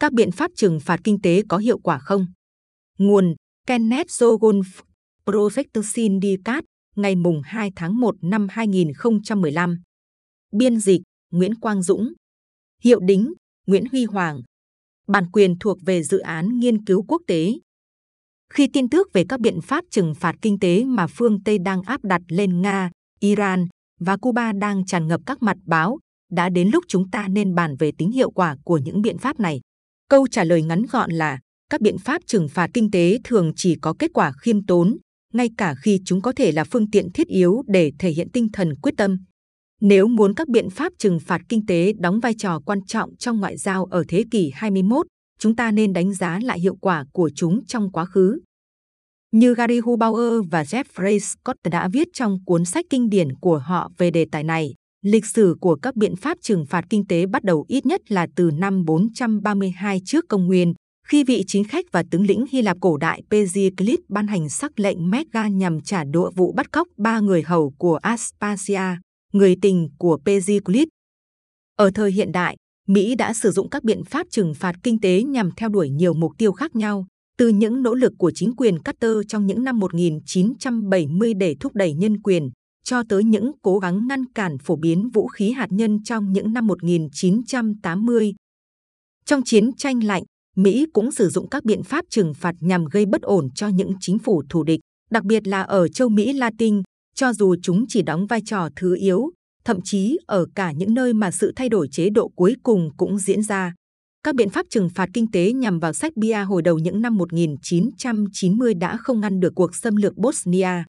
các biện pháp trừng phạt kinh tế có hiệu quả không? Nguồn Kenneth Zogon Professor Syndicate ngày mùng 2 tháng 1 năm 2015. Biên dịch Nguyễn Quang Dũng. Hiệu đính Nguyễn Huy Hoàng. Bản quyền thuộc về dự án nghiên cứu quốc tế. Khi tin tức về các biện pháp trừng phạt kinh tế mà phương Tây đang áp đặt lên Nga, Iran và Cuba đang tràn ngập các mặt báo, đã đến lúc chúng ta nên bàn về tính hiệu quả của những biện pháp này. Câu trả lời ngắn gọn là các biện pháp trừng phạt kinh tế thường chỉ có kết quả khiêm tốn, ngay cả khi chúng có thể là phương tiện thiết yếu để thể hiện tinh thần quyết tâm. Nếu muốn các biện pháp trừng phạt kinh tế đóng vai trò quan trọng trong ngoại giao ở thế kỷ 21, chúng ta nên đánh giá lại hiệu quả của chúng trong quá khứ. Như Gary Hubauer và Jeffrey Scott đã viết trong cuốn sách kinh điển của họ về đề tài này, lịch sử của các biện pháp trừng phạt kinh tế bắt đầu ít nhất là từ năm 432 trước công nguyên, khi vị chính khách và tướng lĩnh Hy Lạp cổ đại Pericles ban hành sắc lệnh Mega nhằm trả đũa vụ bắt cóc ba người hầu của Aspasia, người tình của Pericles. Ở thời hiện đại, Mỹ đã sử dụng các biện pháp trừng phạt kinh tế nhằm theo đuổi nhiều mục tiêu khác nhau, từ những nỗ lực của chính quyền Carter trong những năm 1970 để thúc đẩy nhân quyền, cho tới những cố gắng ngăn cản phổ biến vũ khí hạt nhân trong những năm 1980. Trong chiến tranh lạnh, Mỹ cũng sử dụng các biện pháp trừng phạt nhằm gây bất ổn cho những chính phủ thù địch, đặc biệt là ở châu Mỹ Latin, cho dù chúng chỉ đóng vai trò thứ yếu, thậm chí ở cả những nơi mà sự thay đổi chế độ cuối cùng cũng diễn ra. Các biện pháp trừng phạt kinh tế nhằm vào Serbia hồi đầu những năm 1990 đã không ngăn được cuộc xâm lược Bosnia.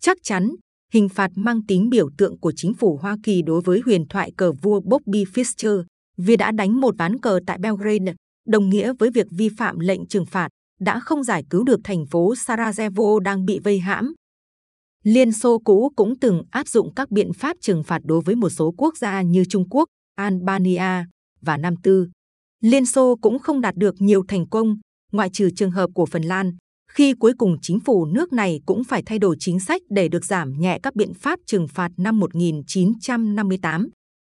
Chắc chắn, hình phạt mang tính biểu tượng của chính phủ Hoa Kỳ đối với huyền thoại cờ vua Bobby Fischer vì đã đánh một ván cờ tại Belgrade, đồng nghĩa với việc vi phạm lệnh trừng phạt, đã không giải cứu được thành phố Sarajevo đang bị vây hãm. Liên Xô cũ cũng từng áp dụng các biện pháp trừng phạt đối với một số quốc gia như Trung Quốc, Albania và Nam Tư. Liên Xô cũng không đạt được nhiều thành công, ngoại trừ trường hợp của Phần Lan, khi cuối cùng chính phủ nước này cũng phải thay đổi chính sách để được giảm nhẹ các biện pháp trừng phạt năm 1958.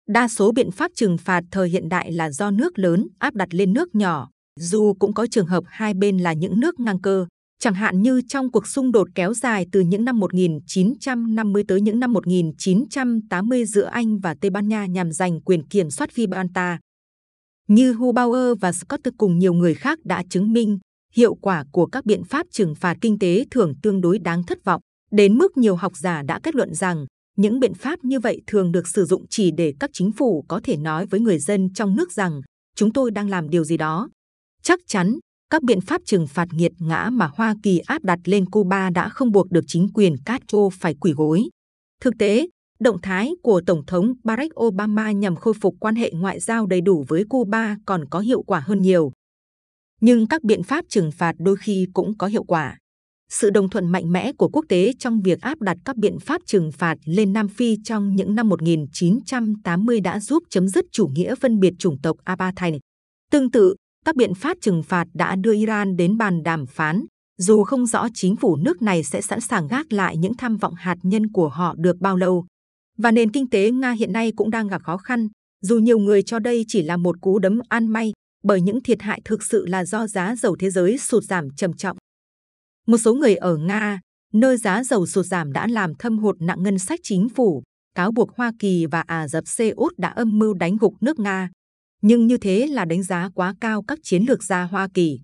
Đa số biện pháp trừng phạt thời hiện đại là do nước lớn áp đặt lên nước nhỏ, dù cũng có trường hợp hai bên là những nước ngang cơ, chẳng hạn như trong cuộc xung đột kéo dài từ những năm 1950 tới những năm 1980 giữa Anh và Tây Ban Nha nhằm giành quyền kiểm soát Gibraltar. Như Hubauer và Scott cùng nhiều người khác đã chứng minh, hiệu quả của các biện pháp trừng phạt kinh tế thường tương đối đáng thất vọng, đến mức nhiều học giả đã kết luận rằng những biện pháp như vậy thường được sử dụng chỉ để các chính phủ có thể nói với người dân trong nước rằng chúng tôi đang làm điều gì đó. Chắc chắn, các biện pháp trừng phạt nghiệt ngã mà Hoa Kỳ áp đặt lên Cuba đã không buộc được chính quyền Castro phải quỳ gối. Thực tế, động thái của Tổng thống Barack Obama nhằm khôi phục quan hệ ngoại giao đầy đủ với Cuba còn có hiệu quả hơn nhiều. Nhưng các biện pháp trừng phạt đôi khi cũng có hiệu quả sự đồng thuận mạnh mẽ của quốc tế trong việc áp đặt các biện pháp trừng phạt lên Nam Phi trong những năm 1980 đã giúp chấm dứt chủ nghĩa phân biệt chủng tộc apartheid. Tương tự, các biện pháp trừng phạt đã đưa Iran đến bàn đàm phán, dù không rõ chính phủ nước này sẽ sẵn sàng gác lại những tham vọng hạt nhân của họ được bao lâu. Và nền kinh tế Nga hiện nay cũng đang gặp khó khăn, dù nhiều người cho đây chỉ là một cú đấm ăn may, bởi những thiệt hại thực sự là do giá dầu thế giới sụt giảm trầm trọng. Một số người ở Nga, nơi giá dầu sụt giảm đã làm thâm hụt nặng ngân sách chính phủ, cáo buộc Hoa Kỳ và Ả Rập Xê Út đã âm mưu đánh gục nước Nga. Nhưng như thế là đánh giá quá cao các chiến lược gia Hoa Kỳ.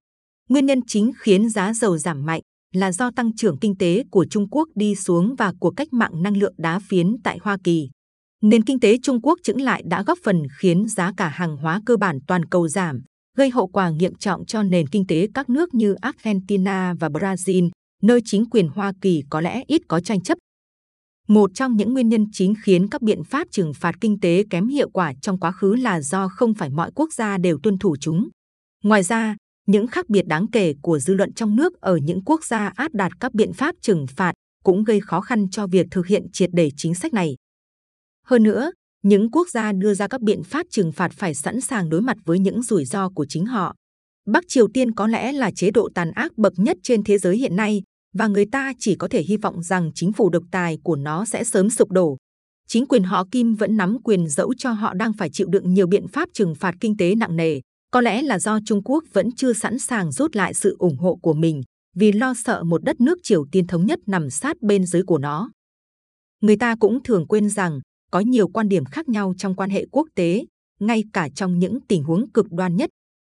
Nguyên nhân chính khiến giá dầu giảm mạnh là do tăng trưởng kinh tế của Trung Quốc đi xuống và của cách mạng năng lượng đá phiến tại Hoa Kỳ. Nền kinh tế Trung Quốc chững lại đã góp phần khiến giá cả hàng hóa cơ bản toàn cầu giảm, gây hậu quả nghiêm trọng cho nền kinh tế các nước như Argentina và Brazil, nơi chính quyền Hoa Kỳ có lẽ ít có tranh chấp. Một trong những nguyên nhân chính khiến các biện pháp trừng phạt kinh tế kém hiệu quả trong quá khứ là do không phải mọi quốc gia đều tuân thủ chúng. Ngoài ra, những khác biệt đáng kể của dư luận trong nước ở những quốc gia áp đặt các biện pháp trừng phạt cũng gây khó khăn cho việc thực hiện triệt để chính sách này. Hơn nữa, những quốc gia đưa ra các biện pháp trừng phạt phải sẵn sàng đối mặt với những rủi ro của chính họ. Bắc Triều Tiên có lẽ là chế độ tàn ác bậc nhất trên thế giới hiện nay, và người ta chỉ có thể hy vọng rằng chính phủ độc tài của nó sẽ sớm sụp đổ. Chính quyền họ Kim vẫn nắm quyền dẫu cho họ đang phải chịu đựng nhiều biện pháp trừng phạt kinh tế nặng nề, Có lẽ là do Trung Quốc vẫn chưa sẵn sàng rút lại sự ủng hộ của mình vì lo sợ một đất nước Triều Tiên thống nhất nằm sát bên dưới của nó. Người ta cũng thường quên rằng có nhiều quan điểm khác nhau trong quan hệ quốc tế, ngay cả trong những tình huống cực đoan nhất.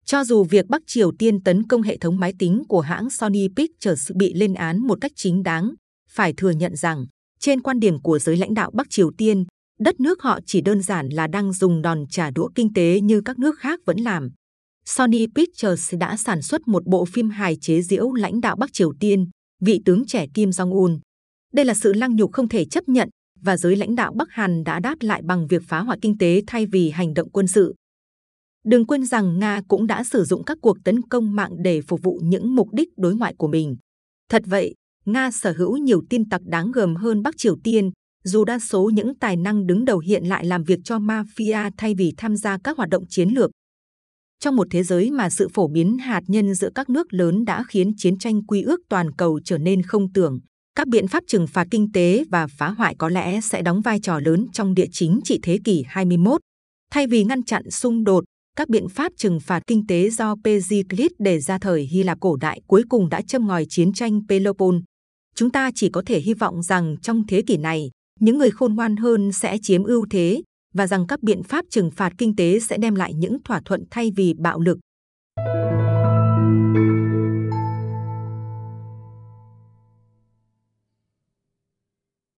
Cho dù việc Bắc Triều Tiên tấn công hệ thống máy tính của hãng Sony Pictures bị lên án một cách chính đáng, phải thừa nhận rằng, trên quan điểm của giới lãnh đạo Bắc Triều Tiên, đất nước họ chỉ đơn giản là đang dùng đòn trả đũa kinh tế như các nước khác vẫn làm. Sony Pictures đã sản xuất một bộ phim hài chế giễu lãnh đạo Bắc Triều Tiên, vị tướng trẻ Kim Jong-un. Đây là sự lăng nhục không thể chấp nhận và giới lãnh đạo Bắc Hàn đã đáp lại bằng việc phá hoại kinh tế thay vì hành động quân sự. Đừng quên rằng Nga cũng đã sử dụng các cuộc tấn công mạng để phục vụ những mục đích đối ngoại của mình. Thật vậy, Nga sở hữu nhiều tin tặc đáng gờm hơn Bắc Triều Tiên, dù đa số những tài năng đứng đầu hiện lại làm việc cho mafia thay vì tham gia các hoạt động chiến lược. Trong một thế giới mà sự phổ biến hạt nhân giữa các nước lớn đã khiến chiến tranh quy ước toàn cầu trở nên không tưởng, các biện pháp trừng phạt kinh tế và phá hoại có lẽ sẽ đóng vai trò lớn trong địa chính trị thế kỷ 21. Thay vì ngăn chặn xung đột, các biện pháp trừng phạt kinh tế do Pericles đề ra thời Hy Lạp cổ đại cuối cùng đã châm ngòi chiến tranh Pelopon. Chúng ta chỉ có thể hy vọng rằng trong thế kỷ này, những người khôn ngoan hơn sẽ chiếm ưu thế và rằng các biện pháp trừng phạt kinh tế sẽ đem lại những thỏa thuận thay vì bạo lực.